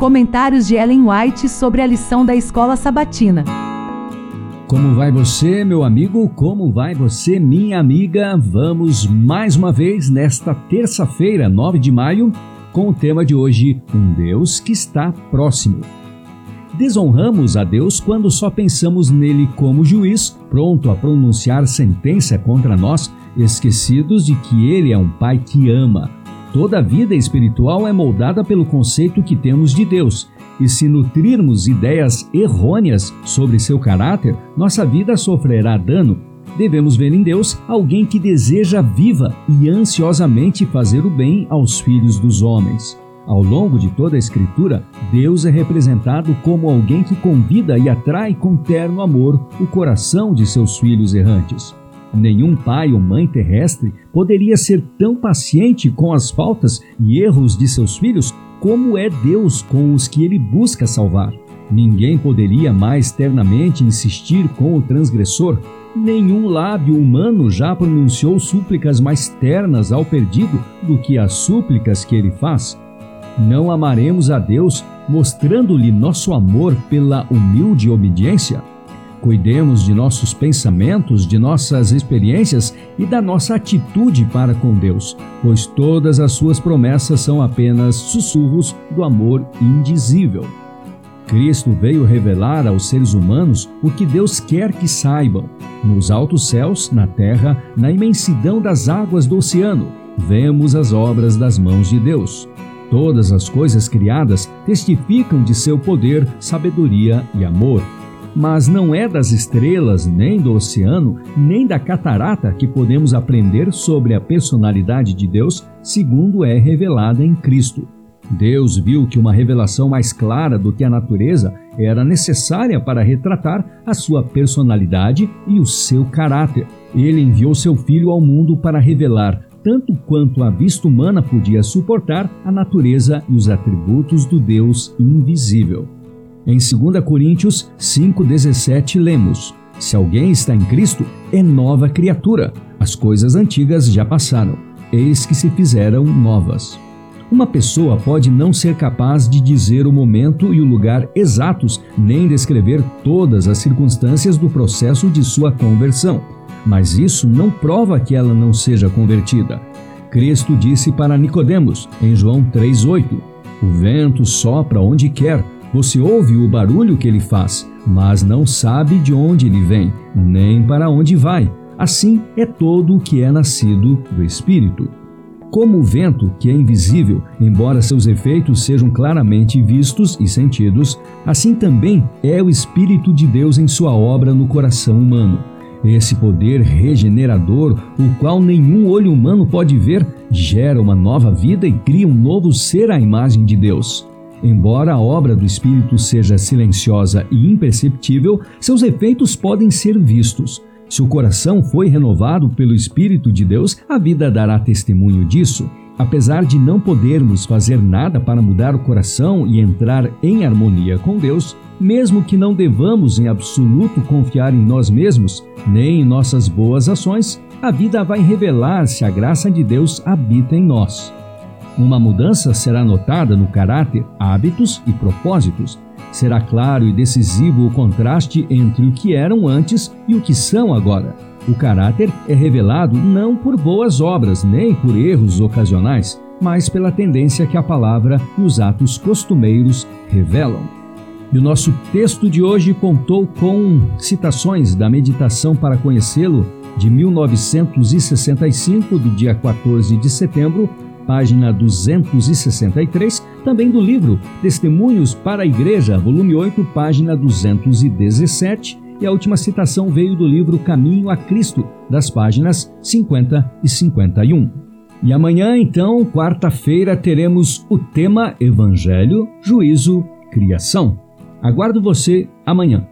Comentários de Ellen White sobre a lição da escola sabatina. Como vai você, meu amigo? Como vai você, minha amiga? Vamos mais uma vez nesta terça-feira, 9 de maio, com o tema de hoje: Um Deus que está próximo. Desonramos a Deus quando só pensamos nele como juiz, pronto a pronunciar sentença contra nós, esquecidos de que ele é um pai que ama Toda vida espiritual é moldada pelo conceito que temos de Deus, e se nutrirmos ideias errôneas sobre seu caráter, nossa vida sofrerá dano. Devemos ver em Deus alguém que deseja viva e ansiosamente fazer o bem aos filhos dos homens. Ao longo de toda a Escritura, Deus é representado como alguém que convida e atrai com terno amor o coração de seus filhos errantes. Nenhum pai ou mãe terrestre poderia ser tão paciente com as faltas e erros de seus filhos como é Deus com os que ele busca salvar. Ninguém poderia mais ternamente insistir com o transgressor. Nenhum lábio humano já pronunciou súplicas mais ternas ao perdido do que as súplicas que ele faz. Não amaremos a Deus mostrando-lhe nosso amor pela humilde obediência? Cuidemos de nossos pensamentos, de nossas experiências e da nossa atitude para com Deus, pois todas as suas promessas são apenas sussurros do amor indizível. Cristo veio revelar aos seres humanos o que Deus quer que saibam. Nos altos céus, na terra, na imensidão das águas do oceano, vemos as obras das mãos de Deus. Todas as coisas criadas testificam de seu poder, sabedoria e amor. Mas não é das estrelas, nem do oceano, nem da catarata que podemos aprender sobre a personalidade de Deus, segundo é revelada em Cristo. Deus viu que uma revelação mais clara do que a natureza era necessária para retratar a sua personalidade e o seu caráter. Ele enviou seu Filho ao mundo para revelar, tanto quanto a vista humana podia suportar, a natureza e os atributos do Deus invisível. Em 2 Coríntios 5,17 lemos: Se alguém está em Cristo, é nova criatura. As coisas antigas já passaram, eis que se fizeram novas. Uma pessoa pode não ser capaz de dizer o momento e o lugar exatos, nem descrever todas as circunstâncias do processo de sua conversão, mas isso não prova que ela não seja convertida. Cristo disse para Nicodemos, em João 3:8: O vento sopra onde quer, você ouve o barulho que ele faz, mas não sabe de onde ele vem, nem para onde vai. Assim é todo o que é nascido do Espírito. Como o vento, que é invisível, embora seus efeitos sejam claramente vistos e sentidos, assim também é o Espírito de Deus em sua obra no coração humano. Esse poder regenerador, o qual nenhum olho humano pode ver, gera uma nova vida e cria um novo ser à imagem de Deus. Embora a obra do Espírito seja silenciosa e imperceptível, seus efeitos podem ser vistos. Se o coração foi renovado pelo Espírito de Deus, a vida dará testemunho disso. Apesar de não podermos fazer nada para mudar o coração e entrar em harmonia com Deus, mesmo que não devamos em absoluto confiar em nós mesmos, nem em nossas boas ações, a vida vai revelar se a graça de Deus habita em nós. Uma mudança será notada no caráter, hábitos e propósitos. Será claro e decisivo o contraste entre o que eram antes e o que são agora. O caráter é revelado não por boas obras nem por erros ocasionais, mas pela tendência que a palavra e os atos costumeiros revelam. E o nosso texto de hoje contou com citações da Meditação para Conhecê-lo, de 1965, do dia 14 de setembro, página 263, também do livro Testemunhos para a Igreja, volume 8, página 217, e a última citação veio do livro Caminho a Cristo, das páginas 50 e 51. E amanhã, então, quarta-feira, teremos o tema Evangelho, Juízo, Criação. Aguardo você amanhã.